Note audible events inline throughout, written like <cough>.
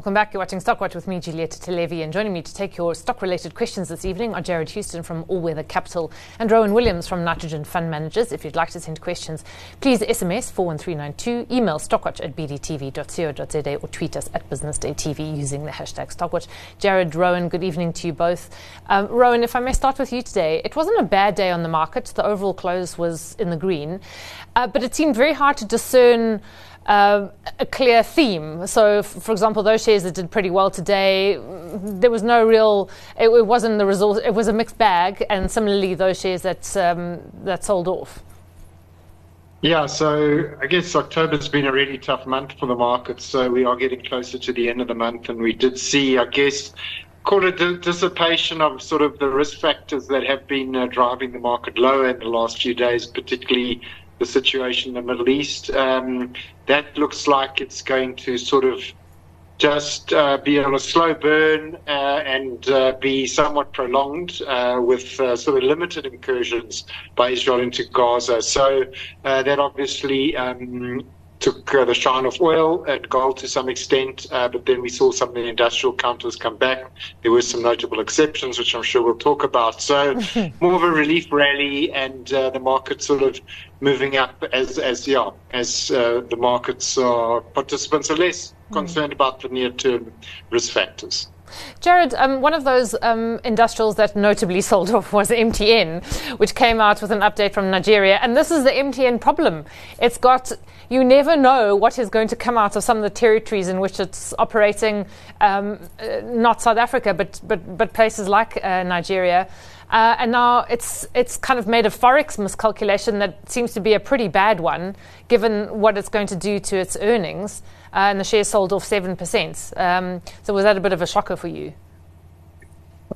Welcome back. You're watching Stockwatch with me, Julieta Televi, and joining me to take your stock-related questions this evening are Jarred Houston from All Weather Capital and Rowan Williams from Nitrogen Fund Managers. If you'd like to send questions, please SMS 41392, email stockwatch at bdtv.co.za or tweet us at businessdaytv using the hashtag Stockwatch. Jarred, Rowan, good evening to you both. Um, Rowan, if I may start with you today, it wasn't a bad day on the market. The overall close was in the green, uh, but it seemed very hard to discern uh, a clear theme. So, for example, those shares that did pretty well today, there was no real. It, it wasn't the result. It was a mixed bag, and similarly, those shares that um, that sold off. Yeah, so I guess October's been a really tough month for the market. So we are getting closer to the end of the month, and we did see, I guess, call it a dissipation of sort of the risk factors that have been uh, driving the market lower in the last few days, particularly the situation in the Middle East. Um, that looks like it's going to sort of just uh, be on a slow burn uh, and uh, be somewhat prolonged uh, with uh, sort of limited incursions by Israel into Gaza. So uh, that obviously um, took uh, the shine off oil and gold to some extent, uh, but then we saw some of the industrial counters come back. There were some notable exceptions, which I'm sure we'll talk about. So <laughs> more of a relief rally, and uh, the market sort of moving up as as yeah as uh, the markets are participants are less concerned about the near term risk factors. Jarred, um, one of those um, industrials that notably <laughs> sold off was MTN, which came out with an update from Nigeria. And this is the MTN problem. It's got, you never know what is going to come out of some of the territories in which it's operating, um, uh, not South Africa, but, but, but places like uh, Nigeria. Uh, and now it's it's kind of made a forex miscalculation that seems to be a pretty bad one, given what it's going to do to its earnings. Uh, and the shares sold off seven percent. Um, so was that a bit of a shocker for you?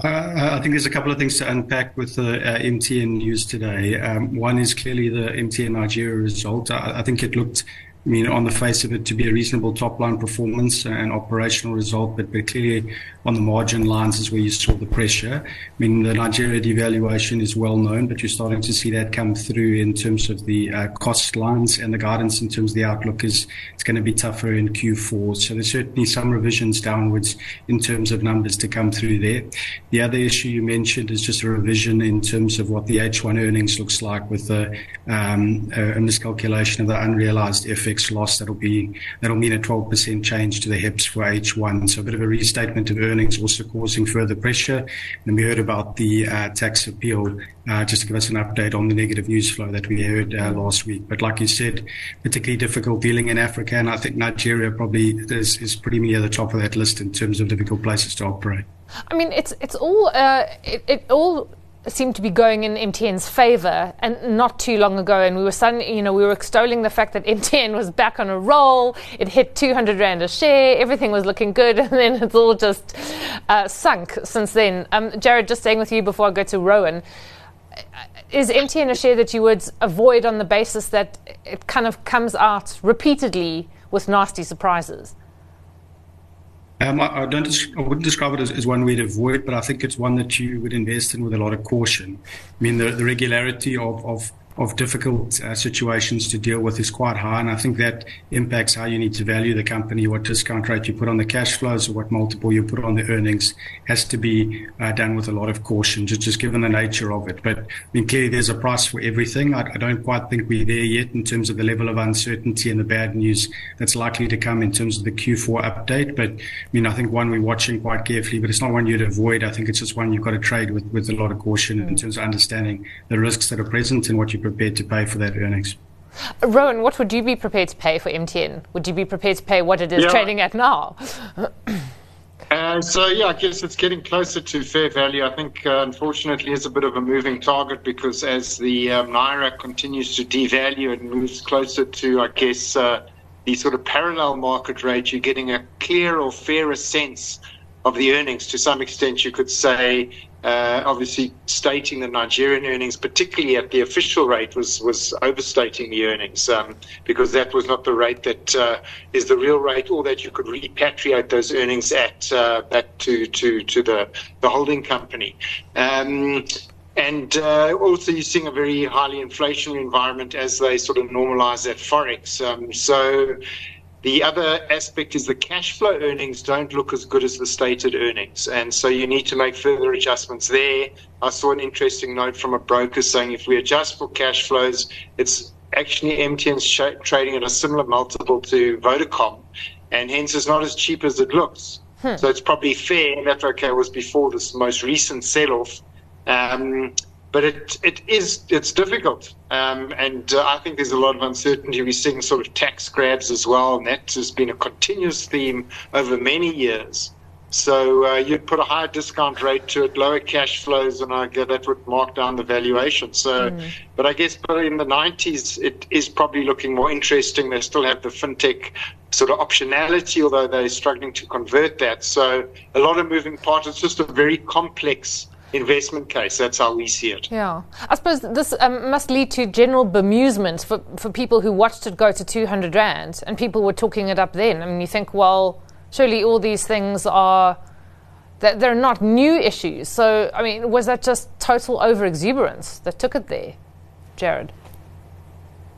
Uh, I think there's a couple of things to unpack with the uh, MTN news today. Um, one is clearly the MTN Nigeria result. I, I think it looked I mean, on the face of it, to be a reasonable top line performance and operational result, but, but clearly on the margin lines is where you saw the pressure. I mean, the Nigeria devaluation is well known, but you're starting to see that come through in terms of the uh, cost lines and the guidance in terms of the outlook is it's going to be tougher in Q4. So there's certainly some revisions downwards in terms of numbers to come through there. The other issue you mentioned is just a revision in terms of what the H1 earnings looks like with the um, a miscalculation of the unrealized loss. That'll be that'll mean a 12% change to the HEPS for H1. So a bit of a restatement of earnings, also causing further pressure. And we heard about the uh, tax appeal. Uh, just to give us an update on the negative news flow that we heard uh, last week. But like you said, particularly difficult dealing in Africa, and I think Nigeria probably is, is pretty near the top of that list in terms of difficult places to operate. I mean, it's it's all uh, it, it all seemed to be going in MTN's favour, and not too long ago. And we were suddenly, you know, we were extolling the fact that <laughs> MTN was back on a roll. It hit 200 rand a share. Everything was looking good, <laughs> and then it's all just uh, sunk since then. Um, Jarred, just staying with you before I go to Rowan. Is MTN a share that you would avoid on the basis that it kind of comes out repeatedly with nasty surprises? Um, I, I, don't. I wouldn't describe it as, as, one we'd avoid, but I think it's one that you would invest in with a lot of caution. I mean, the, the regularity of, of of difficult uh, situations to deal with is quite high. And I think that impacts how you need to value the company, what discount rate you put on the cash flows, or what multiple you put on the earnings has to be uh, done with a lot of caution, just, just given the nature of it. But I mean, clearly there's a price for everything. I, I don't quite think we're there yet in terms of the level of uncertainty and the bad news that's likely to come in terms of the Q4 update. But I mean, I think one we're watching quite carefully, but it's not one you'd avoid. I think it's just one you've got to trade with, with a lot of caution in terms of understanding the risks that are present and what you prepared to pay for that earnings. Rowan, what would you be prepared to pay for MTN? Would you be prepared to pay what it is yeah. trading at now? <clears throat> uh, so yeah, I guess it's getting closer to fair value. I think, uh, unfortunately, it's a bit of a moving target because as the um, naira continues to devalue and moves closer to, I guess, uh, the sort of parallel market rate, you're getting a clearer fairer sense of the earnings. To some extent, you could say uh, obviously stating the Nigerian earnings, particularly at the official rate, was was overstating the earnings um, because that was not the rate that uh, is the real rate, or that you could repatriate those earnings at uh, back to to to the the holding company. Um, and uh, also, you're seeing a very highly inflationary environment as they sort of normalize that forex. Um, so, The other aspect is the cash flow earnings don't look as good as the stated earnings. And so you need to make further adjustments there. I saw an interesting note from a broker saying if we adjust for cash flows, it's actually MTN's sh- trading at a similar multiple to Vodacom, and hence it's not as cheap as it looks. Hmm. So it's probably fair that okay was before this most recent sell-off. Um, but it it is it's difficult, um, and uh, I think there's a lot of uncertainty. We're seeing sort of tax grabs as well, and that has been a continuous theme over many years. So uh, you'd put a higher discount rate to it, lower cash flows, and I guess that would mark down the valuation. So, mm. but I guess but in the 90s, it is probably looking more interesting. They still have the fintech sort of optionality, although they're struggling to convert that. So a lot of moving parts. It's just a very complex investment case. That's how we see it. Yeah. I suppose this um, must lead to general bemusement for, for people who watched it go to 200 Rand and people were talking it up then. I mean, you think, well, surely all these things are. That they're not new issues. So, I mean, was that just total over exuberance that took it there, Jarred?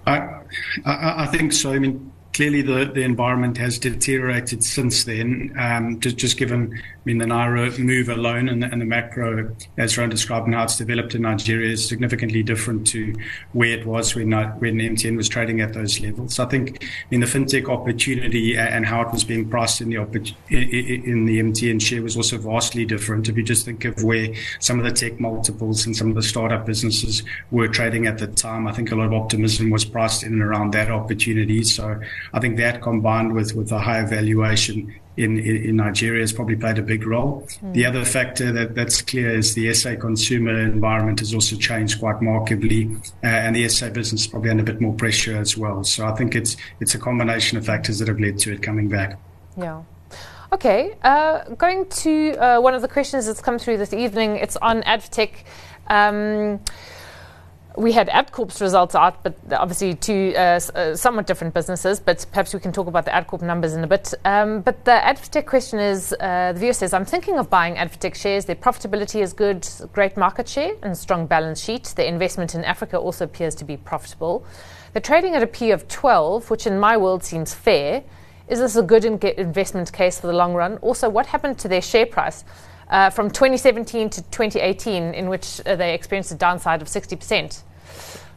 I, I, I think so. I mean, clearly the, the environment has deteriorated since then. Um, just, just given, I mean, the Naira move alone and the, and the macro, as Ron described, how it's developed in Nigeria is significantly different to where it was when, when MTN was trading at those levels. I think in the fintech opportunity and how it was being priced in the in the MTN share was also vastly different. If you just think of where some of the tech multiples and some of the startup businesses were trading at the time, I think a lot of optimism was priced in and around that opportunity. So I think that combined with, with a higher valuation in, in, Nigeria has probably played a big role. Mm. The other factor that, that's clear is the SA consumer environment has also changed quite markedly, uh, and the SA business is probably under a bit more pressure as well. So I think it's it's a combination of factors that have led to it coming back. Yeah. Okay, uh, going to uh, one of the questions that's come through this evening. It's on Advtech. Um, we had Adcorp's results out, but obviously two uh, uh, somewhat different businesses. But perhaps we can talk about the Adcorp numbers in a bit. Um, but the Advtech question is: uh, the viewer says, "I'm thinking of buying Advtech shares. Their profitability is good, great market share, and strong balance sheet. Their investment in Africa also appears to be profitable. They're trading at a P of 12, which in my world seems fair. Is this a good in- investment case for the long run? Also, what happened to their share price?" Uh, from 2017 to 2018, in which uh, they experienced a downside of 60%.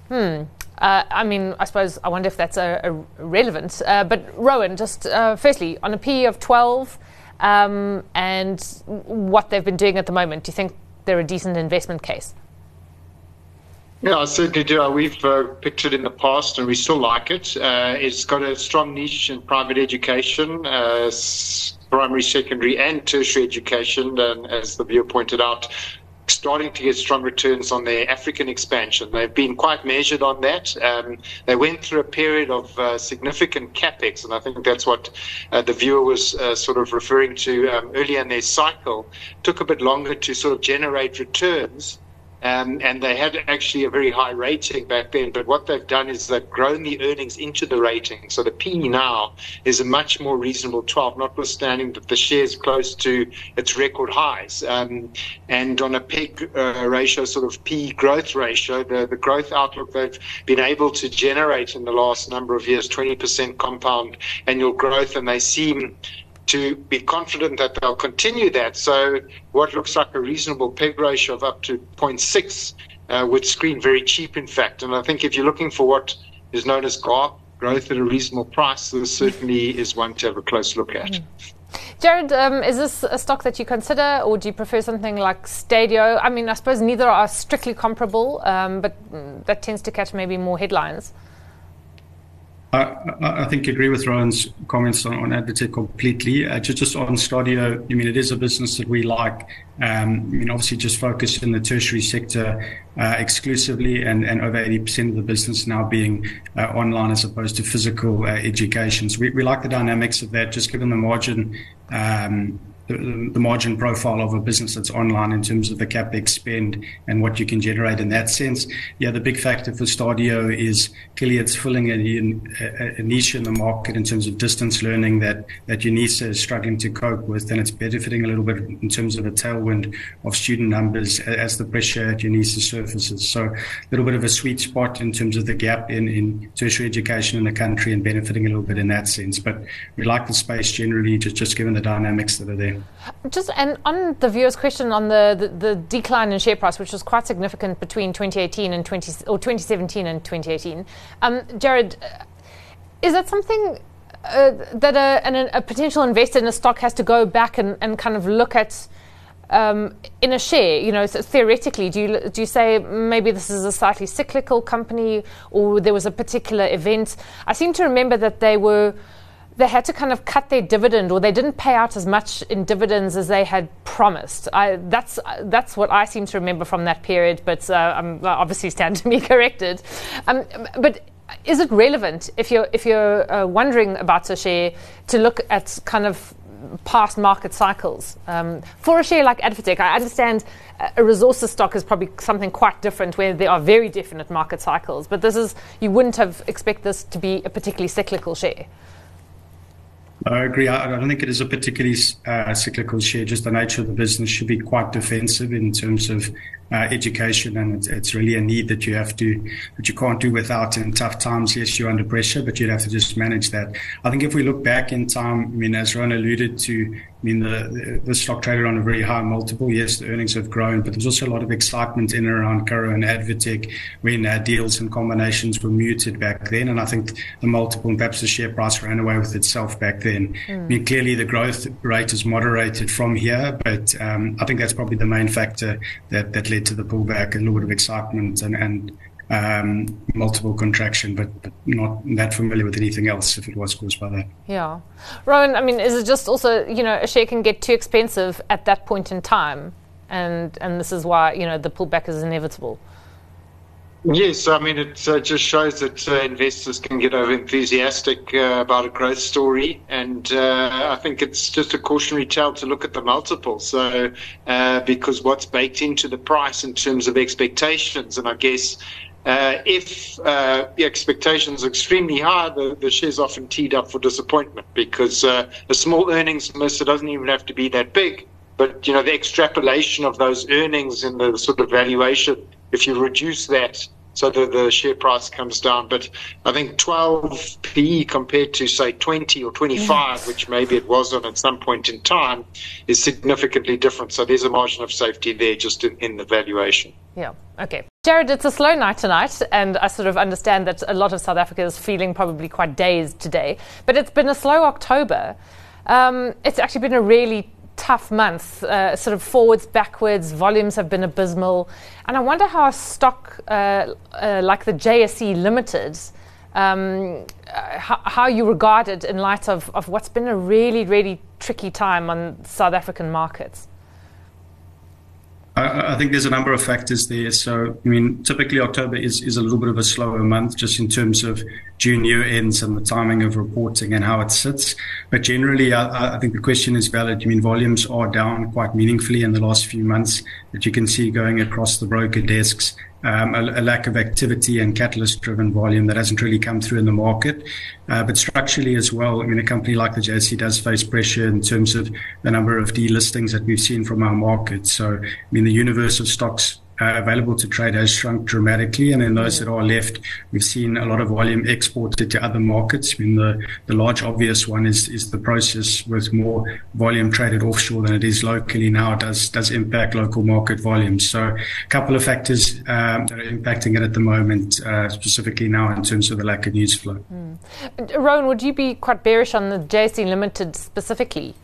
Hmm. Uh, I mean, I suppose I wonder if that's a, a relevant. Uh, but Rowan, just uh, firstly, on a P of 12 um, and what they've been doing at the moment, do you think they're a decent investment case? Yeah, I certainly do. We've uh, picked it in the past and we still like it. Uh, it's got a strong niche in private education, uh, primary, secondary, and tertiary education. And as the viewer pointed out, starting to get strong returns on their African expansion. They've been quite measured on that. Um, they went through a period of uh, significant capex, and I think that's what uh, the viewer was uh, sort of referring to um, earlier in their cycle. Took a bit longer to sort of generate returns. Um, and they had actually a very high rating back then. But what they've done is they've grown the earnings into the rating. So the P now is a much more reasonable 12, notwithstanding that the share is close to its record highs. Um, and on a PEG uh, ratio, sort of P growth ratio, the, the growth outlook they've been able to generate in the last number of years, 20% compound annual growth, and they seem to be confident that they'll continue that. So, what looks like a reasonable PEG ratio of up to 0.6 uh, would screen very cheap, in fact. And I think if you're looking for what is known as GARP, growth at a reasonable price, this certainly is one to have a close look at. Mm. Jarred, um, is this a stock that you consider, or do you prefer something like Stadio? I mean, I suppose neither are strictly comparable, um, but that tends to catch maybe more headlines. I, I, think agree with Rowan's comments on, on completely. Uh, just, just on Stadio, I mean, it is a business that we like. Um, I mean, obviously, just focused in the tertiary sector uh, exclusively, and, and over 80% of the business now being uh, online as opposed to physical uh, education. So we, we like the dynamics of that, just given the margin. Um, the, the, margin profile of a business that's online in terms of the capex spend and what you can generate in that sense. Yeah, the big factor for Stadio is clearly it's filling a, a, niche in the market in terms of distance learning that that UNISA is struggling to cope with, and it's benefiting a little bit in terms of a tailwind of student numbers as the pressure at UNISA surfaces. So a little bit of a sweet spot in terms of the gap in, in tertiary education in the country and benefiting a little bit in that sense. But we like the space generally, just just given the dynamics that are there. Just and on the viewer's question on the, the, the, decline in share price, which was quite significant between 2018 and 20 or 2017 and 2018. Um, Jarred, uh, is that something uh, that a, an, a, potential investor in a stock has to go back and, and kind of look at? Um, in a share, you know, so theoretically, do you do you say maybe this is a slightly cyclical company, or there was a particular event? I seem to remember that they were they had to kind of cut their dividend or they didn't pay out as much in dividends as they had promised. I, that's, that's what I seem to remember from that period, but uh, I'm obviously stand <laughs> to be corrected. Um, but is it relevant if you're, if you're uh, wondering about a share to look at kind of past market cycles. Um, for a share like Advtech, I understand a resources stock is probably something quite different where there are very definite market cycles, but this is, you wouldn't have expect this to be a particularly cyclical share. I agree. I don't think it is a particularly uh, cyclical share. Just the nature of the business should be quite defensive in terms of uh, education, and it's, it's, really a need that you have to that you can't do without in tough times. Yes, you're under pressure, but you'd have to just manage that. I think if we look back in time, I mean, as Ron alluded to, I mean, the, the stock traded on a very high multiple. Yes, the earnings have grown, but there's also a lot of excitement in and around Curro and Advtech when uh, deals and combinations were muted back then. And I think the multiple and perhaps the share price ran away with itself back then. Mm. I mean, clearly the growth rate is moderated from here, but um, I think that's probably the main factor that, that led to the pullback, a little bit of excitement and, and um, multiple contraction, but, but, not that familiar with anything else if it was caused by that. Yeah. Rowan, I mean, is it just also, you know, a share can get too expensive at that point in time? And, and this is why, you know, the pullback is inevitable. Yes, I mean, it uh, just shows that uh, investors can get over enthusiastic uh, about a growth story. And uh, I think it's just a cautionary tale to look at the multiple. So, uh, because what's baked into the price in terms of expectations, and I guess uh, if uh, the expectations are extremely high, the, the share's often teed up for disappointment because uh, a small earnings miss, it doesn't even have to be that big. But, you know, the extrapolation of those earnings and the sort of valuation, if you reduce that so that the share price comes down. But I think 12 PE compared to, say, 20 or 25, which maybe it was on at some point in time, is significantly different. So there's a margin of safety there just in, in the valuation. Yeah, okay. Jared, it's a slow night tonight, and I sort of understand that a lot of South Africa is feeling probably quite dazed today. But it's been a slow October. Um, it's actually been a really tough month, uh, sort of forwards, backwards, volumes have been abysmal. And I wonder how a stock uh, uh, like the JSE Limited, um, how, how, you regard it in light of, of what's been a really, really tricky time on South African markets. I, think there's a number of factors there. So, I mean, typically October is, is a little bit of a slower month just in terms of June year ends and the timing of reporting and how it sits. But generally, I, I think the question is valid. I mean, volumes are down quite meaningfully in the last few months that you can see going across the broker desks um, a, a, lack of activity and catalyst driven volume that hasn't really come through in the market. Uh, but structurally as well, I mean, a company like the JSE does face pressure in terms of the number of delistings that we've seen from our market. So, I mean, the universe of stocks uh, available to trade has shrunk dramatically. And then those that are left, we've seen a lot of volume exported to other markets. I mean, the, the large obvious one is, is the Prosus with more volume traded offshore than it is locally now does, does impact local market volumes. So a couple of factors um, that are impacting it at the moment, uh, specifically now in terms of the lack of news flow. Mm. Rowan, would you be quite bearish on the JSE Limited specifically?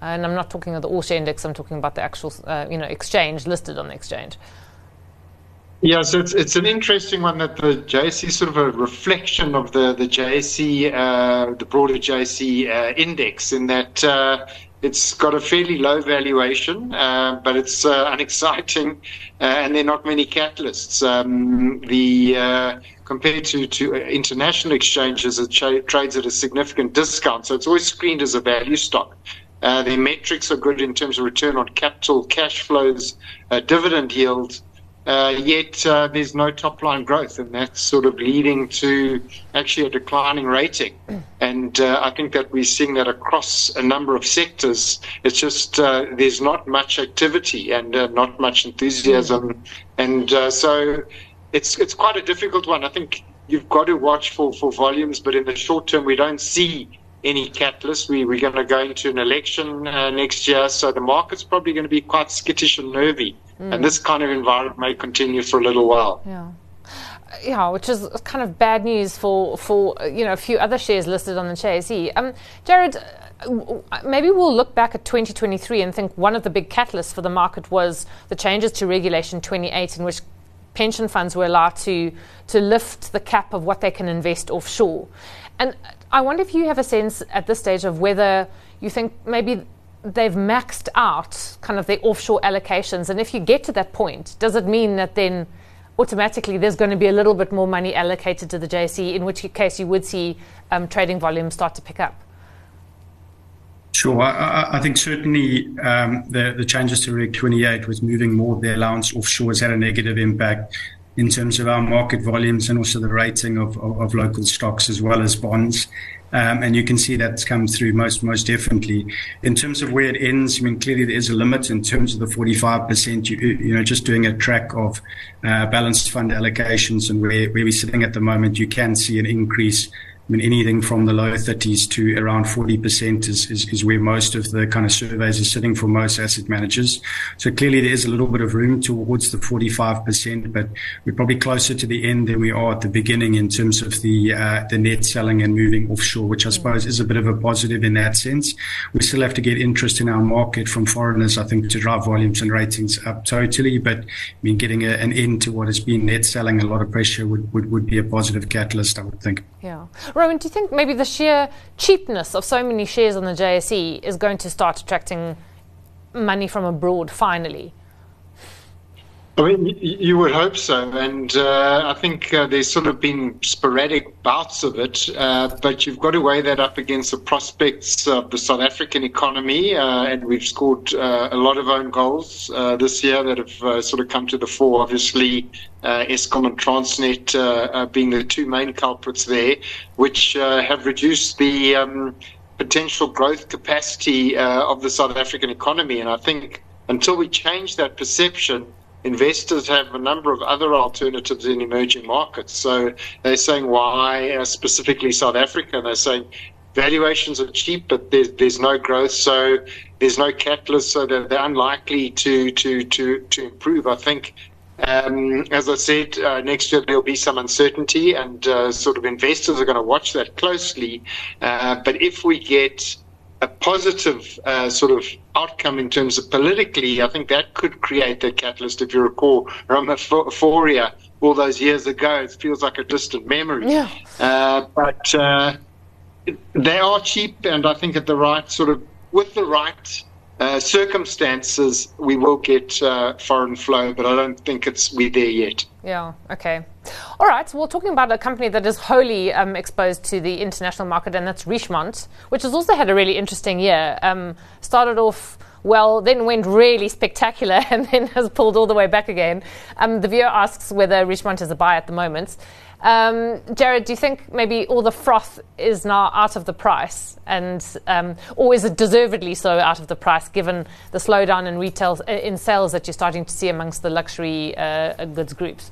And I'm not talking of the all share index, I'm talking about the actual uh, you know, exchange listed on the exchange. Yeah, so it's it's an interesting one that the JSE is sort of a reflection of the the JSE, uh, the broader JSE uh, index, in that uh, it's got a fairly low valuation, uh, but it's uh, <laughs> unexciting, uh, and there are not many catalysts. Um, the compared to, to international exchanges, it tra- trades at a significant discount, so it's always screened as a value stock. Uh, their metrics are good in terms of return on capital, cash flows, dividend yield. Uh, yet uh, there's no top line growth, and that's sort of leading to actually a declining rating. And uh, I think that we're seeing that across a number of sectors. It's just uh, there's not much activity and uh, not much enthusiasm, and uh, so it's it's quite a difficult one. I think you've got to watch for, for volumes, but in the short term, we don't see any catalyst. We, we're going to go into an election uh, next year, so the market's probably going to be quite skittish and nervy. Mm. And this kind of environment may continue for a little while. Yeah. Yeah, which is kind of bad news for, for you know a few other shares listed on the JSE. Um, Jared, maybe we'll look back at 2023 and think one of the big catalysts for the market was the changes to Regulation 28, in which pension funds were allowed to to lift the cap of what they can invest offshore. And I wonder if you have a sense at this stage of whether you think maybe they've maxed out kind of the offshore allocations. And if you get to that point, does it mean that then automatically there's going to be a little bit more money allocated to the JSE, in which case you would see um, trading volumes start to pick up? Sure. I, I think certainly um, the, the changes to Reg 28 with moving more of the allowance offshore has had a negative impact in terms of our market volumes and also the rating of, of, of local stocks as well as bonds. Um, and you can see that's come through most most definitely. In terms of where it ends, I mean, clearly there is a limit in terms of the 45%. You, you know, just doing a track of uh, balanced fund allocations and where, where we're sitting at the moment, you can see an increase I mean, anything from the low 30s to around 40% is, is, is, where most of the kind of surveys are sitting for most asset managers. So clearly there is a little bit of room towards the 45%, but we're probably closer to the end than we are at the beginning in terms of the, uh, the net selling and moving offshore, which I suppose is a bit of a positive in that sense. We still have to get interest in our market from foreigners, I think, to drive volumes and ratings up totally. But I mean, getting a, an end to what has been net selling, a lot of pressure would, would, would be a positive catalyst, I would think. Yeah. Rowan, do you think maybe the sheer cheapness of so many shares on the JSE is going to start attracting money from abroad finally? I mean, you would hope so, and uh, I think uh, there's sort of been sporadic bouts of it, uh, but you've got to weigh that up against the prospects of the South African economy, uh, and we've scored uh, a lot of own goals uh, this year that have sort of come to the fore. Obviously, Eskom and Transnet being the two main culprits there, which have reduced the um, potential growth capacity of the South African economy, and I think until we change that perception investors have a number of other alternatives in emerging markets. So they're saying why uh, specifically South Africa? They're saying valuations are cheap, but there's, there's no growth, so there's no catalyst, so they're, they're unlikely to, to, to, to improve. I think um, as I said, uh, next year there'll be some uncertainty, and uh, sort of investors are going to watch that closely. Uh, but if we get a positive uh, sort of outcome in terms of politically, I think that could create a catalyst. If you recall Ramaphoria all those years ago, it feels like a distant memory. Yeah. Uh, but uh, they are cheap, and I think at the right sort of with the right uh, circumstances, we will get uh, foreign flow, but I don't think it's we're there yet. Yeah. Okay. All right. Well, talking about a company that is wholly um, exposed to the international market, and that's Richemont, which has also had a really interesting year. Um, started off well, then went really spectacular, <laughs> and then has pulled all the way back again. Um, the viewer asks whether Richemont is a buy at the moment. Um, Jared, do you think maybe all the froth is now out of the price, and um, or is it deservedly so out of the price given the slowdown in retail in sales that you're starting to see amongst the luxury uh, goods groups?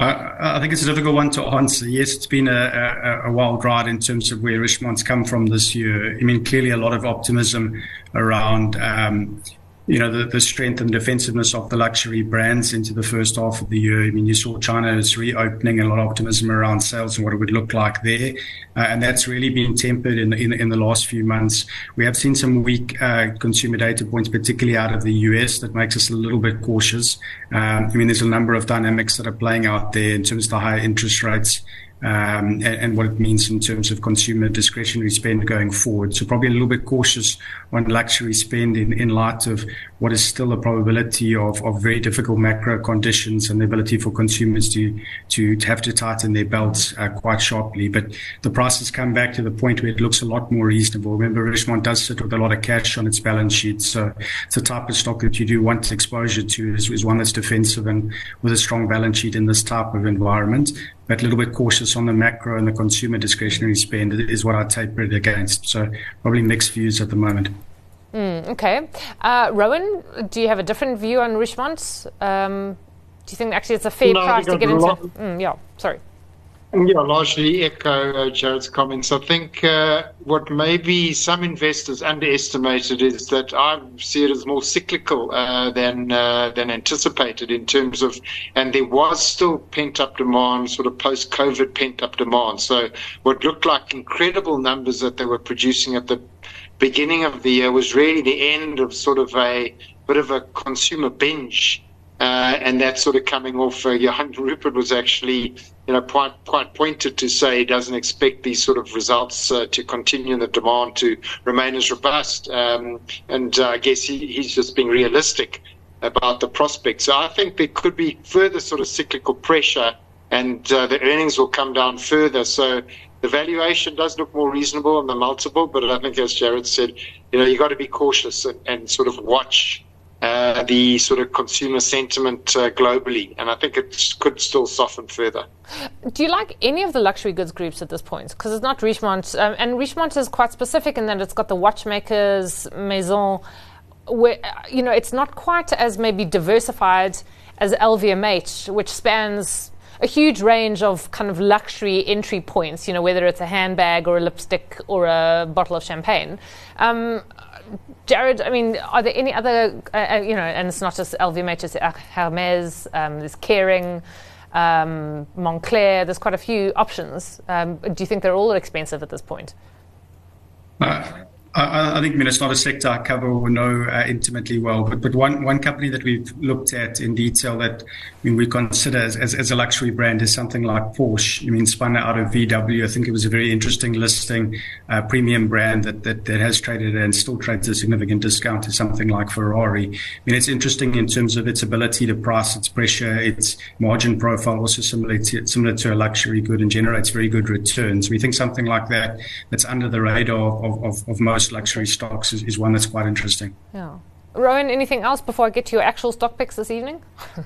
I, I think it's a difficult one to answer. Yes, it's been a, a, a, wild ride in terms of where Richemont's come from this year. I mean, clearly a lot of optimism around um, you know, the, the strength and defensiveness of the luxury brands into the first half of the year. I mean, you saw China is reopening and a lot of optimism around sales and what it would look like there. Uh, and that's really been tempered in, in, in, the last few months. We have seen some weak uh, consumer data points, particularly out of the US, that makes us a little bit cautious. Um, I mean, there's a number of dynamics that are playing out there in terms of the higher interest rates um, and, and, what it means in terms of consumer discretionary spend going forward. So probably a little bit cautious on luxury spend in, in light of what is still a probability of, of very difficult macro conditions and the ability for consumers to, to, to have to tighten their belts uh, quite sharply. But the prices come back to the point where it looks a lot more reasonable. Remember, Richemont does sit with a lot of cash on its balance sheet. So it's a type of stock that you do want exposure to is, is one that's defensive and with a strong balance sheet in this type of environment but a little bit cautious on the macro and the consumer discretionary spend is what I taper it against. So probably mixed views at the moment. Mm, okay. Uh, Rowan, do you have a different view on Richemont? Um, do you think actually it's a fair no, price to get into? Mm, yeah, sorry. Yeah, largely echo uh, Jarred's comments. I think uh, what maybe some investors underestimated is that I see it as more cyclical uh, than uh, than anticipated in terms of, and there was still pent up demand, sort of post COVID pent up demand. So what looked like incredible numbers that they were producing at the beginning of the year was really the end of sort of a bit of a consumer binge uh, and that's sort of coming off. Uh, Johann Rupert was actually, you know, quite quite pointed to say he doesn't expect these sort of results uh, to continue and the demand to remain as robust. Um, and uh, I guess he, he's just being realistic about the prospects. So I think there could be further sort of cyclical pressure, and uh, the earnings will come down further. So the valuation does look more reasonable on the multiple, but I think, as Jarred said, you know, you got to be cautious and, and sort of watch uh, the sort of consumer sentiment uh, globally, and I think it could still soften further. Do you like any of the luxury goods groups at this point? Because it's not Richemont, um, and Richemont is quite specific in that it's got the watchmakers, Maison, where you know it's not quite as maybe diversified as LVMH, which spans a huge range of kind of luxury entry points, you know, whether it's a handbag or a lipstick or a bottle of champagne. Um, Jarred, I mean, are there any other, uh, uh you know, and it's not just LVMH, it's Hermes, um, there's Kering, um, Moncler, there's quite a few options. Um, do you think they're all expensive at this point? I, I, think I mean, it's not a sector I cover or know uh, intimately well, but, but one, one company that we've looked at in detail that I mean, we consider as, as, as, a luxury brand is something like Porsche. I mean, spun out of VW. I think it was a very interesting listing, uh, premium brand that, that, that has traded and still trades a significant discount to something like Ferrari. I mean, it's interesting in terms of its ability to price its pressure, its margin profile, also similar to, similar to a luxury good and generates very good returns. We think something like that that's under the radar of, of, of most most luxury stocks is, is one that's quite interesting. Yeah. Rowan, anything else before I get to your actual stock picks this evening? <laughs>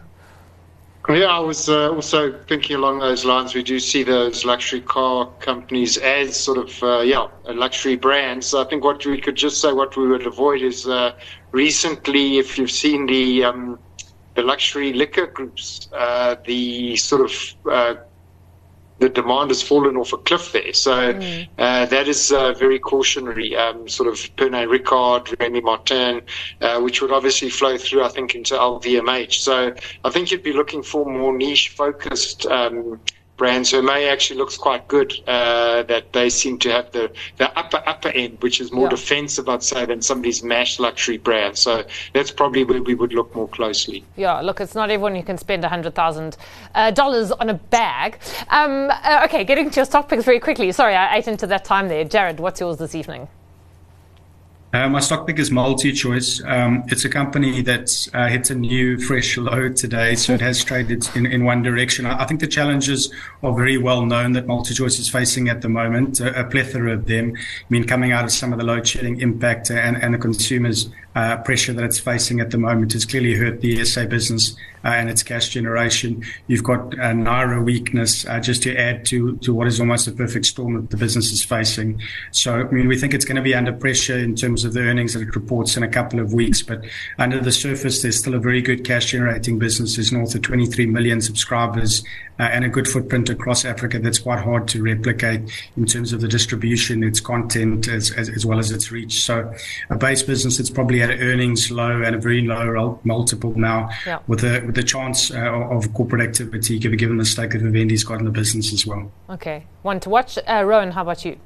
Yeah, I was uh, also thinking along those lines. We do see those luxury car companies as sort of, uh, yeah, luxury brands. I think what we could just say what we would avoid is uh, recently, if you've seen the um, the luxury liquor groups, uh, the sort of uh, the demand has fallen off a cliff there. So mm. uh, that is uh, very cautionary. Um, sort of Pernod Ricard, Remy Martin, uh, which would obviously flow through, I think, into LVMH. So I think you'd be looking for more niche focused um, brands. May actually looks quite good. Uh, that they seem to have the, the upper upper end, which is more yeah. defensive, I'd say, than some of these mash luxury brands. So that's probably where we would look more closely. Yeah, look, it's not everyone who can spend hundred thousand uh, dollars on a bag. Um, uh, okay, getting to your stock picks very quickly. Sorry, I ate into that time there. Jarred, what's yours this evening? Uh, my stock pick is MultiChoice. Um, it's a company that uh, hit a new fresh low today, so it has traded in, in one direction. I, I, think the challenges are very well known that MultiChoice is facing at the moment, a, a, plethora of them. I mean, coming out of some of the load shedding impact and, and the consumers' uh, pressure that it's facing at the moment has clearly hurt the SA business uh, and its cash generation. You've got a Naira weakness uh, just to add to, to what is almost a perfect storm that the business is facing. So, I mean, we think it's going to be under pressure in terms of the earnings that it reports in a couple of weeks. But under the surface, there's still a very good cash generating business. There's north of 23 million subscribers uh, and a good footprint across Africa that's quite hard to replicate in terms of the distribution, its content, as, as, as well as its reach. So, a base business that's probably at earnings low and a very low multiple now yeah. with a with the chance uh, of corporate activity given given the stake that Vivendi's got in the business as well. Okay, one to watch. Uh, Rowan, how about you?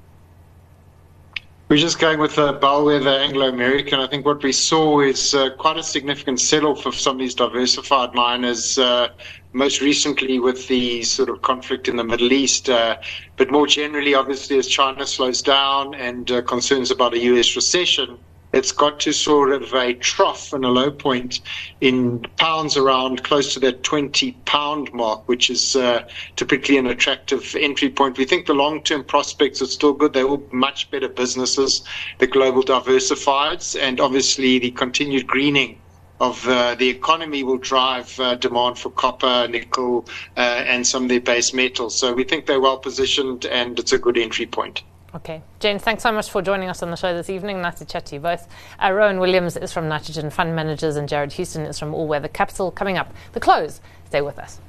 We're just going with the bellwether Anglo American. I think what we saw is uh, quite a significant sell off of some of these diversified miners, uh, most recently with the sort of conflict in the Middle East. Uh, but more generally, obviously, as China slows down and uh, concerns about a US recession, it's got to sort of a trough and a low point in pounds around close to that 20 pound mark, which is uh, typically an attractive entry point. We think the long term prospects are still good. They're all much better businesses, the global diversifieds, and obviously the continued greening of uh, the economy will drive uh, demand for copper, nickel, uh, and some of their base metals. So we think they're well positioned and it's a good entry point. Okay. James, thanks so much for joining us on the show this evening. Nice to chat to you both. Uh, Rowan Williams is from Nitrogen Fund Managers and Jarred Houston is from All Weather Capital. Coming up, the close. Stay with us.